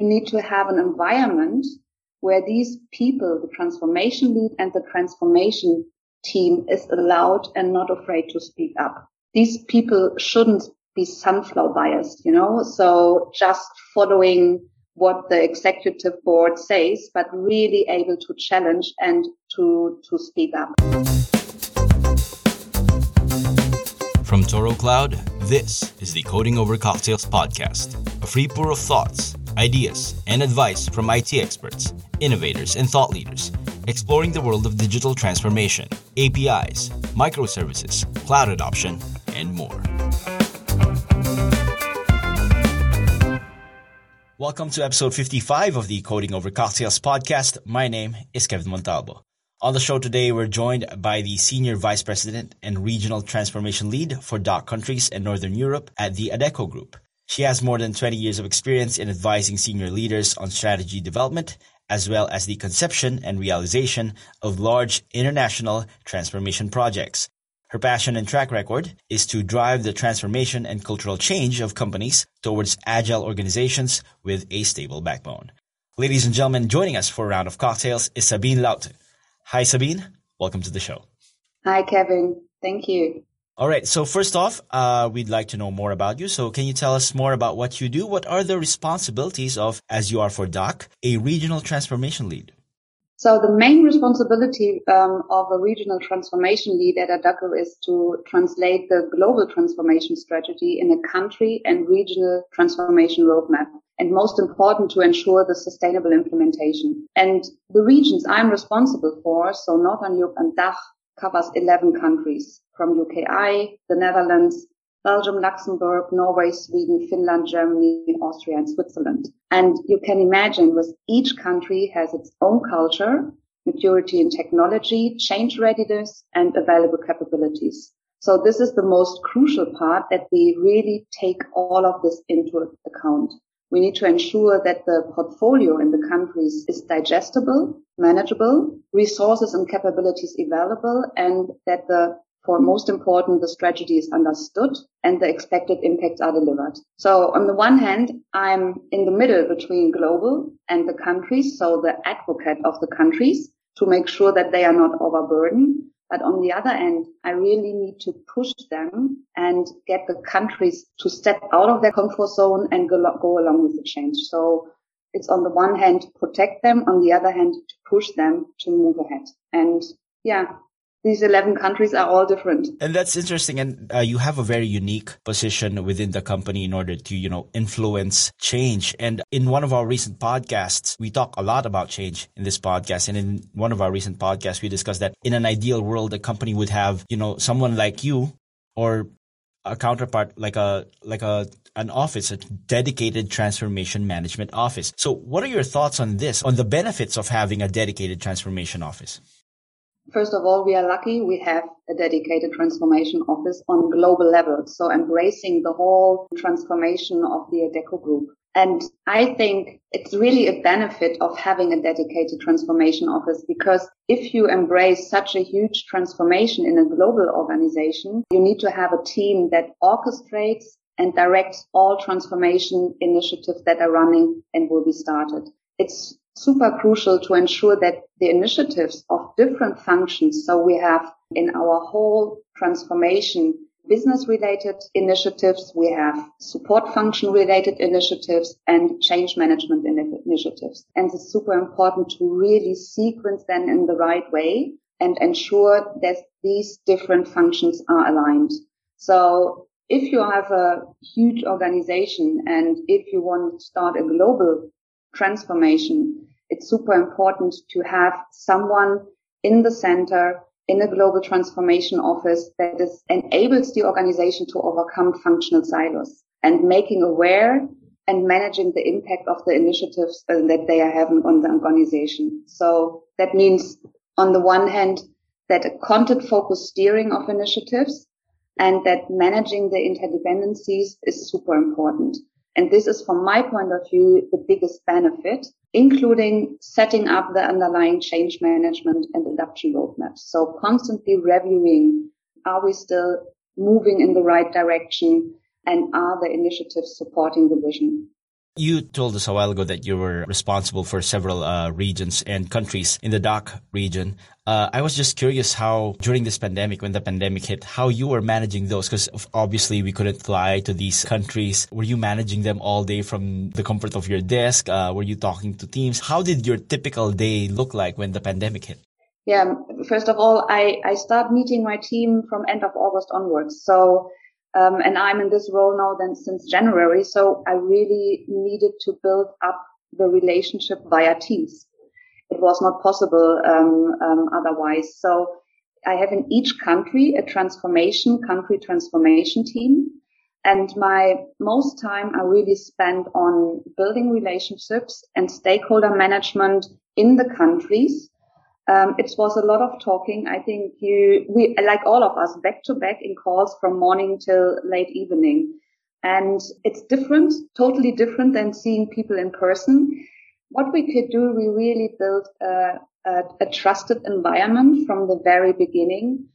you need to have an environment where these people, the transformation lead and the transformation team is allowed and not afraid to speak up. These people shouldn't be sunflower biased, you know, so just following what the executive board says, but really able to challenge and to, to speak up. From Toro Cloud, this is the Coding Over Cocktails podcast, a free pour of thoughts, ideas, and advice from IT experts, innovators, and thought leaders, exploring the world of digital transformation, APIs, microservices, cloud adoption, and more. Welcome to episode 55 of the Coding Over Cocktails podcast. My name is Kevin Montalvo. On the show today, we're joined by the Senior Vice President and Regional Transformation Lead for DACH countries and Northern Europe at the Adecco Group. She has more than 20 years of experience in advising senior leaders on strategy development, as well as the conception and realization of large international transformation projects. Her passion and track record is to drive the transformation and cultural change of companies towards agile organizations with a stable backbone. Ladies and gentlemen, joining us for a round of cocktails is Sabine Laute. Hi, Sabine. Welcome to the show. Hi, Kevin. Thank you. All right. So first off, uh, we'd like to know more about you. So can you tell us more about what you do? What are the responsibilities of, as you are for DACH, a regional transformation lead? So the main responsibility um, of a regional transformation lead at Adecco is to translate the global transformation strategy in a country and regional transformation roadmap and most important to ensure the sustainable implementation. And the regions I'm responsible for, so Northern Europe and DACH, covers 11 countries from UKI, the Netherlands, Belgium, Luxembourg, Norway, Sweden, Finland, Germany, Austria, and Switzerland. And you can imagine with each country has its own culture, maturity in technology, change readiness, and available capabilities. So this is the most crucial part that we really take all of this into account. We need to ensure that the portfolio in the countries is digestible, manageable, resources and capabilities available, and that the for most important, the strategy is understood and the expected impacts are delivered. So on the one hand, I'm in the middle between global and the countries, so the advocate of the countries to make sure that they are not overburdened but on the other end, I really need to push them and get the countries to step out of their comfort zone and go, go along with the change. So it's on the one hand, protect them. On the other hand, to push them to move ahead. And yeah, these 11 countries are all different. And that's interesting. And uh, you have a very unique position within the company in order to, you know, influence change. And in one of our recent podcasts, we talk a lot about change in this podcast. And in one of our recent podcasts, we discussed that in an ideal world, a company would have, you know, someone like you or a counterpart like a like a an office a dedicated transformation management office so what are your thoughts on this on the benefits of having a dedicated transformation office First of all, we are lucky we have a dedicated transformation office on global level. So embracing the whole transformation of the Adecco group. And I think it's really a benefit of having a dedicated transformation office because if you embrace such a huge transformation in a global organization, you need to have a team that orchestrates and directs all transformation initiatives that are running and will be started. It's super crucial to ensure that the initiatives of different functions, so we have in our whole transformation business related initiatives, we have support function related initiatives and change management initiatives. And it's super important to really sequence them in the right way and ensure that these different functions are aligned. So if you have a huge organization and if you want to start a global transformation, it's super important to have someone in the center in a global transformation office that is, enables the organization to overcome functional silos and making aware and managing the impact of the initiatives uh, that they are having on the organization. So that means on the one hand, that a content focused steering of initiatives and that managing the interdependencies is super important. And this is from my point of view, the biggest benefit including setting up the underlying change management and adoption roadmaps. So constantly reviewing, are we still moving in the right direction and are the initiatives supporting the vision? You told us a while ago that you were responsible for several uh, regions and countries in the DACH region. Uh, I was just curious how, during this pandemic, when the pandemic hit, how you were managing those, because obviously we couldn't fly to these countries. Were you managing them all day from the comfort of your desk? Uh, were you talking to teams? How did your typical day look like when the pandemic hit? Yeah, first of all, I, I start meeting my team from end of August onwards. So, um, and I'm in this role now then since January. So I really needed to build up the relationship via Teams. It was not possible um, um, otherwise. So I have in each country a transformation, country transformation team. And my most time I really spend on building relationships and stakeholder management in the countries um, it was a lot of talking. I think you, we, like all of us, back to back in calls from morning till late evening. And it's different, totally different than seeing people in person. What we could do, we really built a, a, a trusted environment from the very beginning.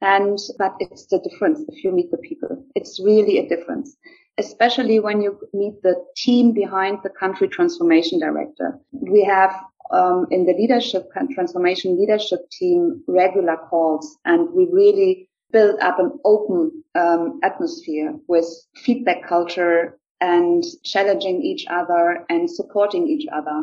And, but it's the difference if you meet the people. It's really a difference especially when you meet the team behind the country transformation director. We have um, in the leadership transformation leadership team regular calls, and we really build up an open um, atmosphere with feedback culture and challenging each other and supporting each other.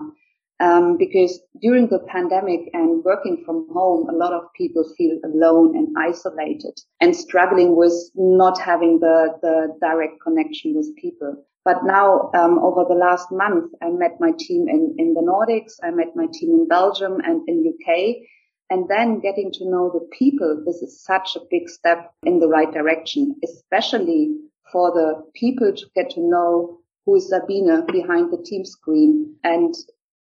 Um, because during the pandemic and working from home, a lot of people feel alone and isolated and struggling with not having the, the direct connection with people. But now, um, over the last month, I met my team in, in the Nordics. I met my team in Belgium and in UK. And then getting to know the people, this is such a big step in the right direction, especially for the people to get to know who is Sabina behind the team screen. And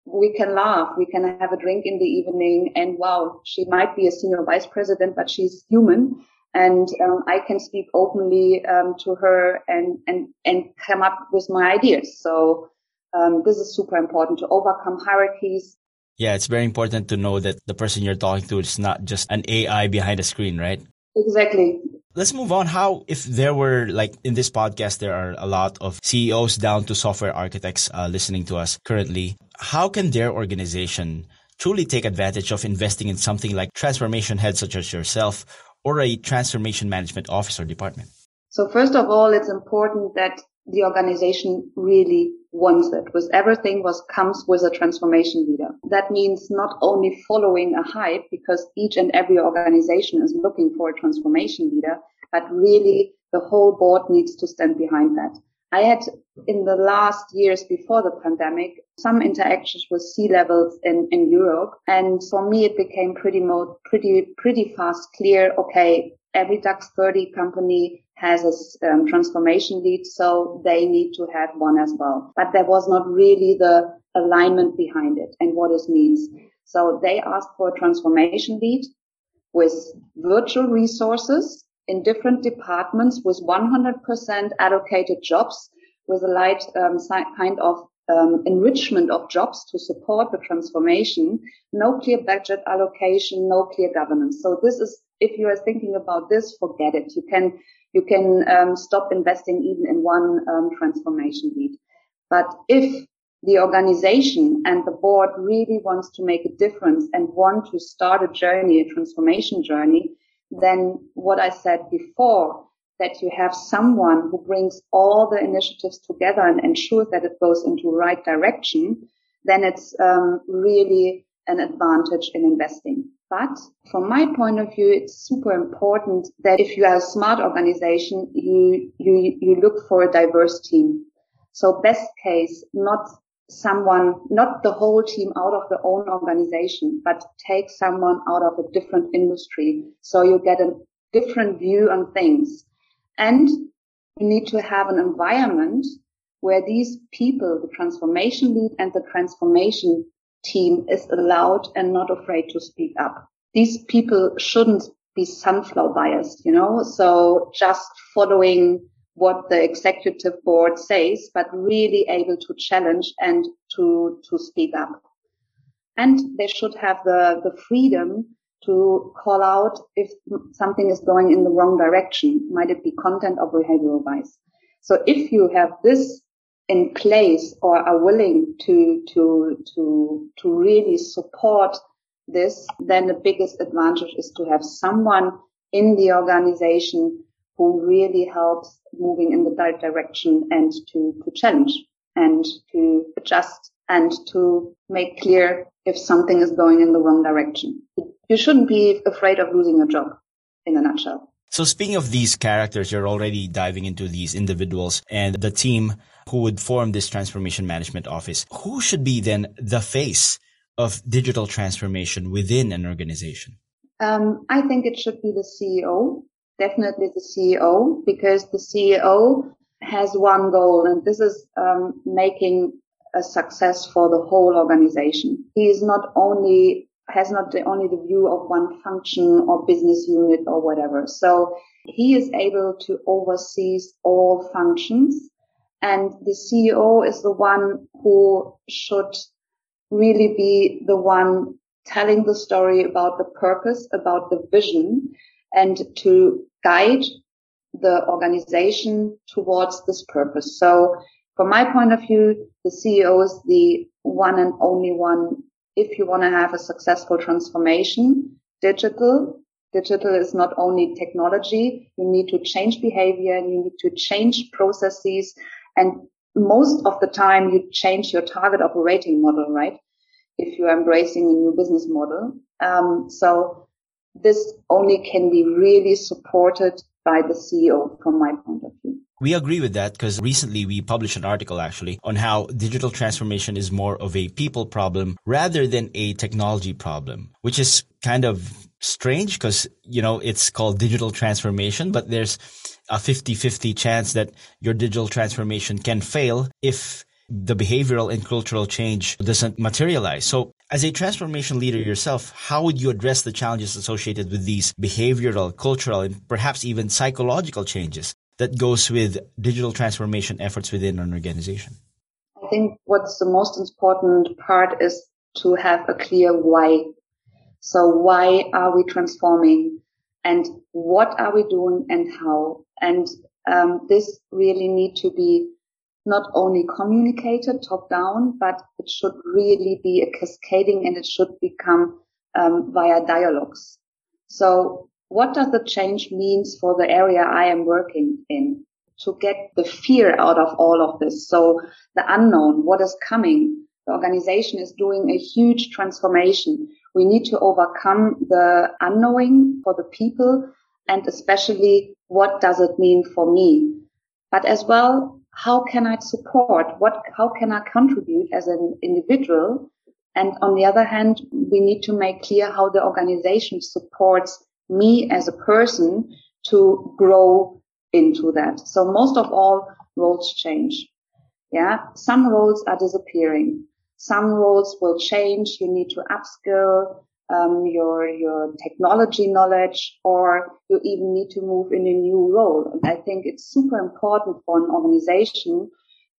we can laugh, we can have a drink in the evening and wow, she might be a senior vice president, but she's human and um, I can speak openly um, to her and and and come up with my ideas. So um, this is super important to overcome hierarchies. Yeah, it's very important to know that the person you're talking to is not just an AI behind a screen, right? Exactly. Let's move on. How, if there were like in this podcast, there are a lot of CEOs down to software architects uh, listening to us currently. How can their organization truly take advantage of investing in something like transformation heads such as yourself or a transformation management office or department? So first of all, it's important that the organization really wants it with everything was comes with a transformation leader. That means not only following a hype because each and every organization is looking for a transformation leader, but really the whole board needs to stand behind that. I had in the last years before the pandemic some interactions with C-levels in, in Europe. And for me, it became pretty mo- pretty, pretty fast clear. Okay. Every DAX 30 company has a um, transformation lead. So they need to have one as well. But there was not really the alignment behind it and what it means. So they asked for a transformation lead with virtual resources in different departments with 100% allocated jobs with a light um, kind of um, enrichment of jobs to support the transformation, no clear budget allocation, no clear governance. So this is, if you are thinking about this, forget it. You can, you can um, stop investing even in one um, transformation lead. But if the organization and the board really wants to make a difference and want to start a journey, a transformation journey, then what I said before, that you have someone who brings all the initiatives together and ensures that it goes into the right direction, then it's um, really an advantage in investing. But from my point of view, it's super important that if you are a smart organization, you, you, you look for a diverse team. So best case, not someone, not the whole team out of the own organization, but take someone out of a different industry. So you get a different view on things. And you need to have an environment where these people, the transformation lead and the transformation team is allowed and not afraid to speak up. These people shouldn't be sunflower biased, you know, so just following what the executive board says, but really able to challenge and to, to speak up. And they should have the, the freedom to call out if something is going in the wrong direction. Might it be content or behavioral bias? So if you have this in place or are willing to, to, to, to really support this, then the biggest advantage is to have someone in the organization who really helps moving in the right direction and to, to challenge and to adjust and to make clear if something is going in the wrong direction. You shouldn't be afraid of losing your job in a nutshell. So speaking of these characters, you're already diving into these individuals and the team who would form this transformation management office. Who should be then the face of digital transformation within an organization? Um, I think it should be the CEO, definitely the CEO, because the CEO has one goal, and this is um, making a success for the whole organization. He is not only has not the, only the view of one function or business unit or whatever. So he is able to oversee all functions and the CEO is the one who should really be the one telling the story about the purpose, about the vision and to guide the organization towards this purpose. So from my point of view, the CEO is the one and only one. If you want to have a successful transformation, digital, digital is not only technology. You need to change behavior and you need to change processes and most of the time you change your target operating model, right? If you're embracing a new business model. Um, so this only can be really supported by the CEO from my point of view. We agree with that because recently we published an article actually on how digital transformation is more of a people problem rather than a technology problem, which is kind of strange because, you know, it's called digital transformation, but there's a 50-50 chance that your digital transformation can fail if the behavioral and cultural change doesn't materialize. So as a transformation leader yourself, how would you address the challenges associated with these behavioral, cultural, and perhaps even psychological changes that goes with digital transformation efforts within an organization? I think what's the most important part is to have a clear why. So why are we transforming? and what are we doing and how. And um, this really need to be not only communicated top down, but it should really be a cascading and it should become um, via dialogues. So what does the change means for the area I am working in to get the fear out of all of this? So the unknown, what is coming? The organization is doing a huge transformation. We need to overcome the unknowing for the people and especially what does it mean for me? But as well, how can I support? What, how can I contribute as an individual? And on the other hand, we need to make clear how the organization supports me as a person to grow into that. So most of all, roles change. Yeah. Some roles are disappearing. Some roles will change. You need to upskill um, your your technology knowledge, or you even need to move in a new role. And I think it's super important for an organization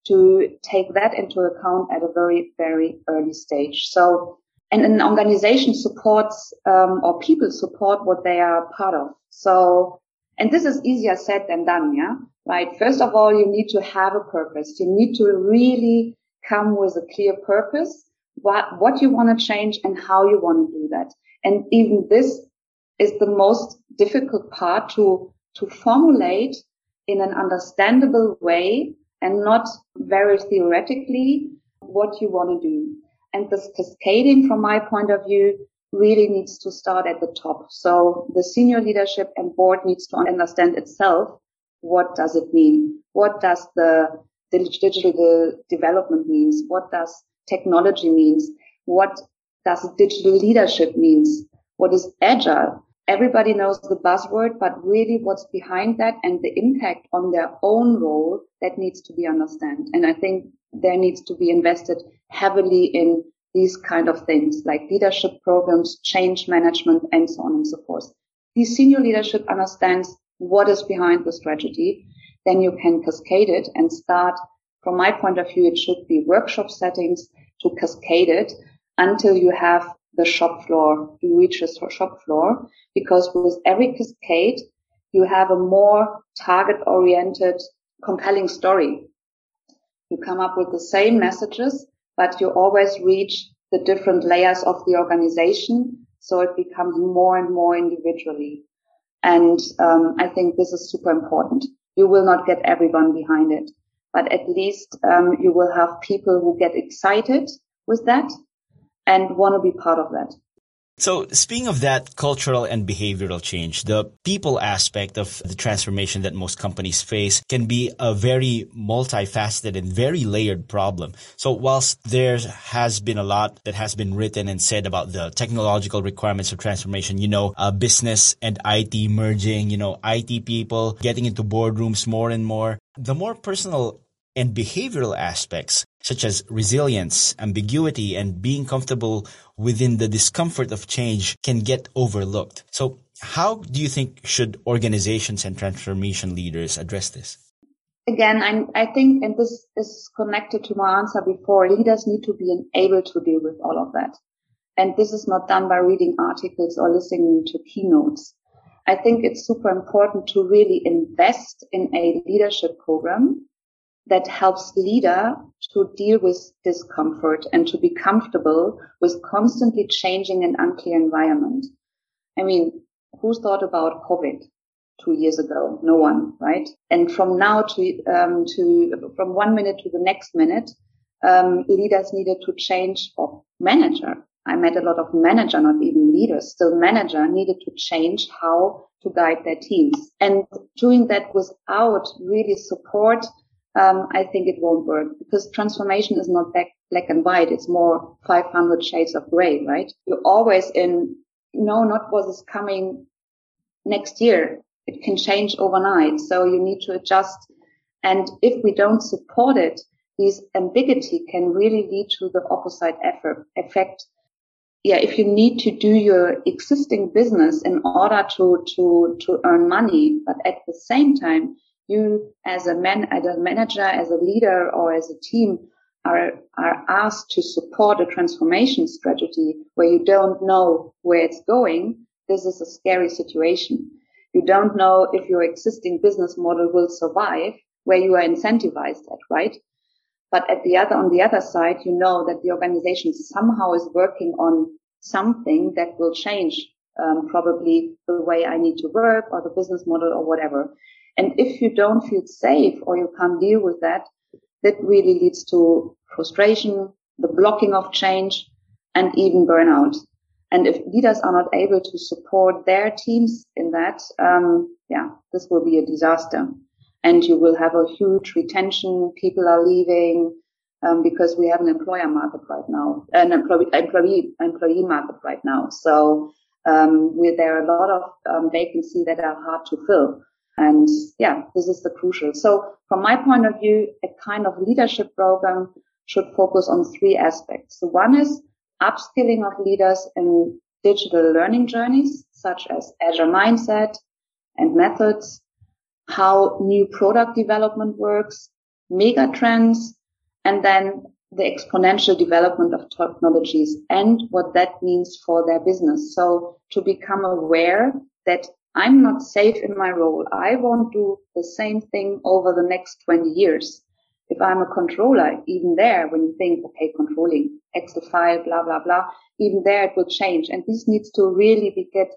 to take that into account at a very very early stage. So, and an organization supports um, or people support what they are part of. So, and this is easier said than done, yeah. Right. First of all, you need to have a purpose. You need to really come with a clear purpose, what, what you want to change and how you want to do that. And even this is the most difficult part to, to formulate in an understandable way and not very theoretically what you want to do. And this cascading from my point of view really needs to start at the top. So the senior leadership and board needs to understand itself. What does it mean? What does the digital uh, development means? What does technology means? What does digital leadership means? What is agile? Everybody knows the buzzword, but really what's behind that and the impact on their own role that needs to be understood. And I think there needs to be invested heavily in these kind of things like leadership programs, change management, and so on and so forth. The senior leadership understands what is behind the strategy then you can cascade it and start from my point of view, it should be workshop settings to cascade it until you have the shop floor, you reach the shop floor, because with every cascade, you have a more target oriented, compelling story. You come up with the same messages, but you always reach the different layers of the organization. So it becomes more and more individually. And um, I think this is super important. You will not get everyone behind it, but at least um, you will have people who get excited with that and want to be part of that. So, speaking of that cultural and behavioral change, the people aspect of the transformation that most companies face can be a very multifaceted and very layered problem. So, whilst there has been a lot that has been written and said about the technological requirements of transformation, you know, uh, business and IT merging, you know, IT people getting into boardrooms more and more, the more personal and behavioral aspects such as resilience, ambiguity, and being comfortable within the discomfort of change can get overlooked. So how do you think should organizations and transformation leaders address this? Again, I, I think, and this is connected to my answer before, leaders need to be able to deal with all of that. And this is not done by reading articles or listening to keynotes. I think it's super important to really invest in a leadership program that helps leader to deal with discomfort and to be comfortable with constantly changing and unclear environment. I mean, who thought about COVID two years ago? No one, right? And from now to, um, to, from one minute to the next minute, um, leaders needed to change or manager. I met a lot of manager, not even leaders, still manager needed to change how to guide their teams and doing that without really support um, I think it won't work because transformation is not black, black and white. It's more 500 shades of gray, right? You're always in, no, not what is coming next year. It can change overnight. So you need to adjust. And if we don't support it, this ambiguity can really lead to the opposite effort, effect. Yeah, if you need to do your existing business in order to, to, to earn money, but at the same time, you as a man, as a manager, as a leader or as a team are, are asked to support a transformation strategy where you don't know where it's going. This is a scary situation. You don't know if your existing business model will survive where you are incentivized at, right? But at the other, on the other side, you know that the organization somehow is working on something that will change um, probably the way I need to work or the business model or whatever. And if you don't feel safe or you can't deal with that, that really leads to frustration, the blocking of change, and even burnout. And if leaders are not able to support their teams in that, um, yeah, this will be a disaster. And you will have a huge retention. People are leaving um, because we have an employer market right now, an employee employee, employee market right now. So um, we, there are a lot of um, vacancies that are hard to fill. And yeah, this is the crucial. So from my point of view, a kind of leadership program should focus on three aspects. So one is upskilling of leaders in digital learning journeys, such as agile mindset and methods, how new product development works, mega trends, and then the exponential development of technologies and what that means for their business. So to become aware that I'm not safe in my role. I won't do the same thing over the next 20 years. If I'm a controller, even there, when you think, okay, controlling to file, blah, blah, blah, even there it will change. And this needs to really be get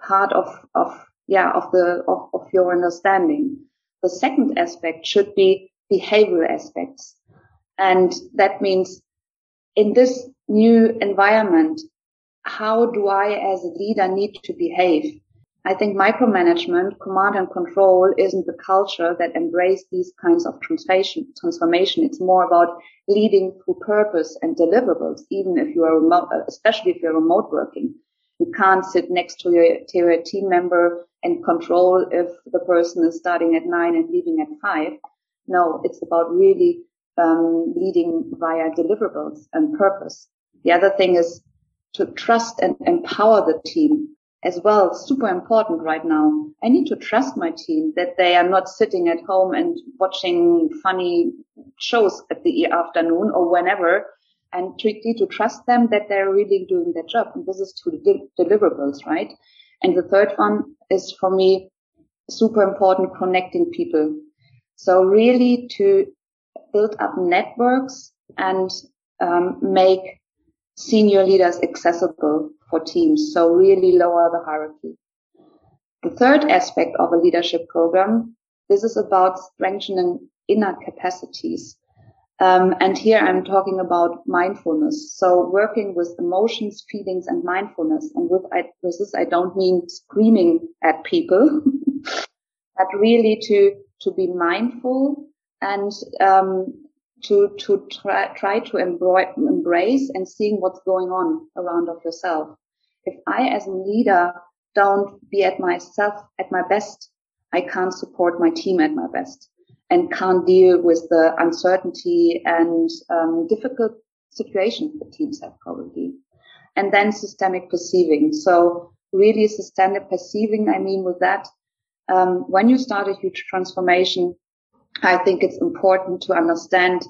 part of, of, yeah, of the, of, of your understanding. The second aspect should be behavioral aspects. And that means in this new environment, how do I as a leader need to behave? I think micromanagement, command and control isn't the culture that embrace these kinds of transformation. Transformation. It's more about leading through purpose and deliverables, even if you are remote, especially if you're remote working. You can't sit next to your, to your team member and control if the person is starting at nine and leaving at five. No, it's about really um, leading via deliverables and purpose. The other thing is to trust and empower the team as well super important right now. I need to trust my team that they are not sitting at home and watching funny shows at the afternoon or whenever and need to trust them that they're really doing their job. And this is to deliverables, right? And the third one is for me super important connecting people. So really to build up networks and um, make senior leaders accessible for teams. So really lower the hierarchy. The third aspect of a leadership program, this is about strengthening inner capacities. Um, and here I'm talking about mindfulness. So working with emotions, feelings, and mindfulness. And with, I, with this, I don't mean screaming at people, but really to to be mindful and um, to to try try to embro- embrace and seeing what's going on around of yourself. If I, as a leader, don't be at myself at my best, I can't support my team at my best and can't deal with the uncertainty and um, difficult situations that teams have probably. And then systemic perceiving. So really systemic perceiving, I mean with that, um, when you start a huge transformation, I think it's important to understand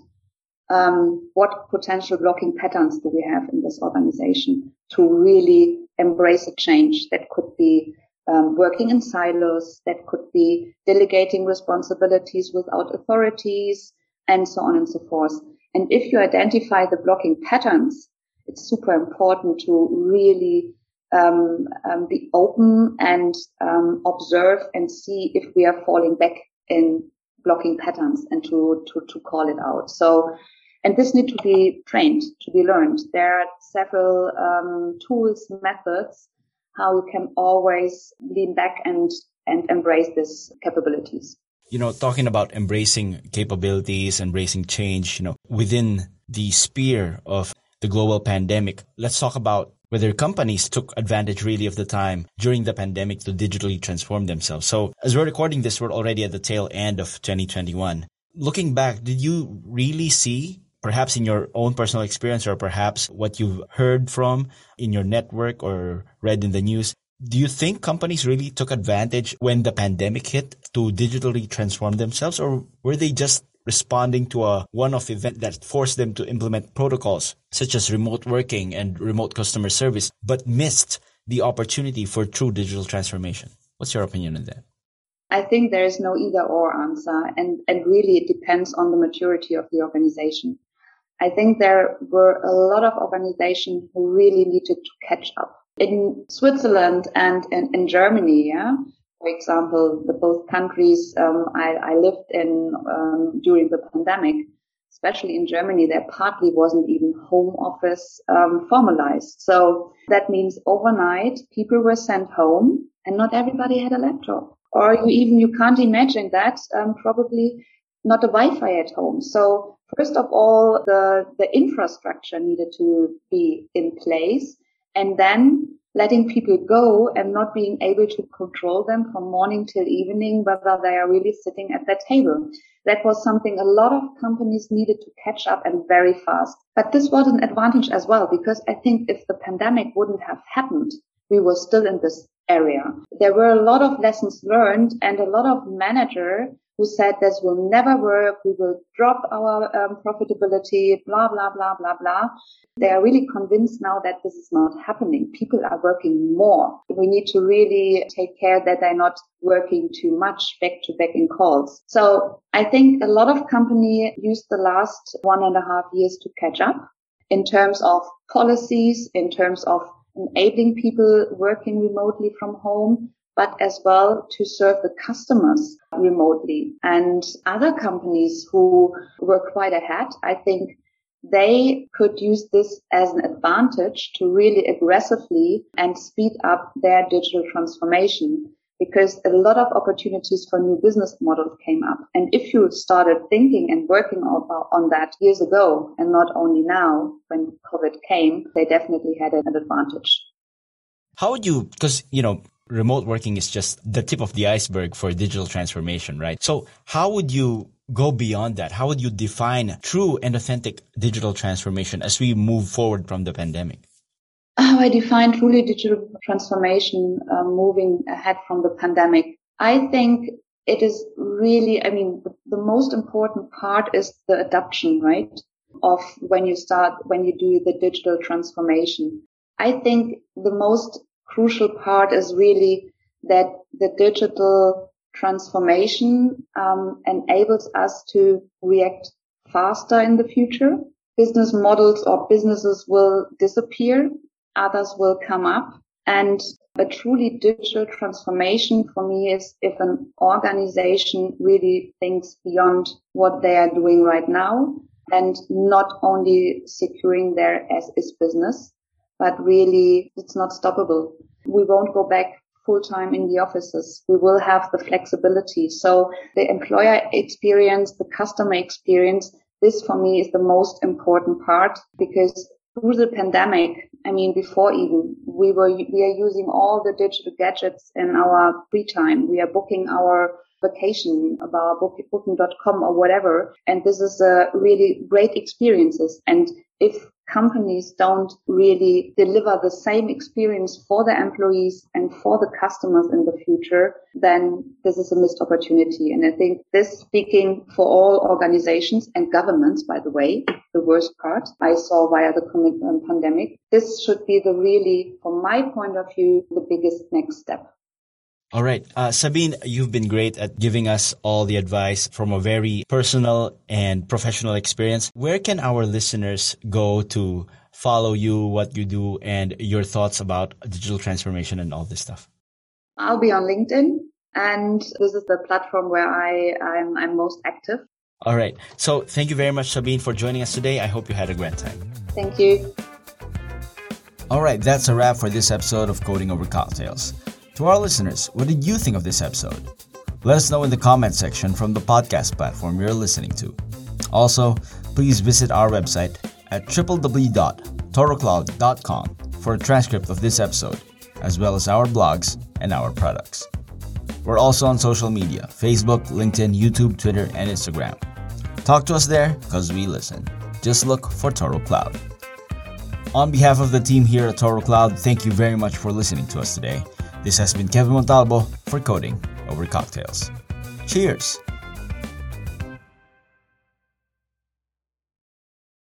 um, what potential blocking patterns do we have in this organization to really embrace a change that could be um, working in silos, that could be delegating responsibilities without authorities, and so on and so forth. And if you identify the blocking patterns, it's super important to really um, um, be open and um, observe and see if we are falling back in blocking patterns and to, to, to call it out. So, and this need to be trained, to be learned. There are several um, tools, methods how you can always lean back and and embrace these capabilities. You know, talking about embracing capabilities, embracing change, you know, within the sphere of the global pandemic, let's talk about whether companies took advantage really of the time during the pandemic to digitally transform themselves. So as we're recording this, we're already at the tail end of 2021. Looking back, did you really see perhaps in your own personal experience or perhaps what you've heard from in your network or read in the news, do you think companies really took advantage when the pandemic hit to digitally transform themselves or were they just responding to a one-off event that forced them to implement protocols such as remote working and remote customer service, but missed the opportunity for true digital transformation? What's your opinion on that? I think there is no either or answer and, and really it depends on the maturity of the organization. I think there were a lot of organizations who really needed to catch up. In Switzerland and in, in Germany, yeah, for example, the both countries um, I, I, lived in um, during the pandemic, especially in Germany, there partly wasn't even home office um, formalized. So that means overnight people were sent home and not everybody had a laptop. Or you even, you can't imagine that, um, probably not a Wi-Fi at home. So first of all, the, the infrastructure needed to be in place and then letting people go and not being able to control them from morning till evening, whether they are really sitting at that table. That was something a lot of companies needed to catch up and very fast. But this was an advantage as well, because I think if the pandemic wouldn't have happened, we were still in this area. There were a lot of lessons learned and a lot of manager who said this will never work. We will drop our um, profitability, blah, blah, blah, blah, blah. They are really convinced now that this is not happening. People are working more. We need to really take care that they're not working too much back to back in calls. So I think a lot of company used the last one and a half years to catch up in terms of policies, in terms of enabling people working remotely from home, but as well to serve the customers remotely. And other companies who were quite ahead, I think they could use this as an advantage to really aggressively and speed up their digital transformation because a lot of opportunities for new business models came up. And if you started thinking and working on that years ago and not only now when COVID came, they definitely had an advantage. How would you, because, you know, remote working is just the tip of the iceberg for digital transformation, right? So how would you go beyond that? How would you define true and authentic digital transformation as we move forward from the pandemic? How I define truly digital transformation uh, moving ahead from the pandemic. I think it is really, I mean, the, the most important part is the adoption, right? Of when you start, when you do the digital transformation. I think the most crucial part is really that the digital transformation um, enables us to react faster in the future. Business models or businesses will disappear. Others will come up. And a truly digital transformation for me is if an organization really thinks beyond what they are doing right now and not only securing their as is business, but really it's not stoppable. We won't go back full time in the offices. We will have the flexibility. So the employer experience, the customer experience, this for me is the most important part because through the pandemic, I mean, before even we were, we are using all the digital gadgets in our free time. We are booking our vacation about book, booking.com or whatever. And this is a really great experiences. And if companies don't really deliver the same experience for their employees and for the customers in the future, then this is a missed opportunity. And I think this speaking for all organizations and governments, by the way, the worst part I saw via the um, pandemic. This should be the really, from my point of view, the biggest next step. All right. Uh, Sabine, you've been great at giving us all the advice from a very personal and professional experience. Where can our listeners go to follow you, what you do, and your thoughts about digital transformation and all this stuff? I'll be on LinkedIn, and this is the platform where I, I'm, I'm most active. All right. So thank you very much, Sabine, for joining us today. I hope you had a great time. Thank you. All right. That's a wrap for this episode of Coding Over Cocktails. To our listeners, what did you think of this episode? Let us know in the comment section from the podcast platform you're listening to. Also, please visit our website at www.torocloud.com for a transcript of this episode, as well as our blogs and our products. We're also on social media Facebook, LinkedIn, YouTube, Twitter, and Instagram. Talk to us there because we listen. Just look for Toro Cloud. On behalf of the team here at Toro Cloud, thank you very much for listening to us today this has been Kevin Montalvo for Coding Over Cocktails. Cheers!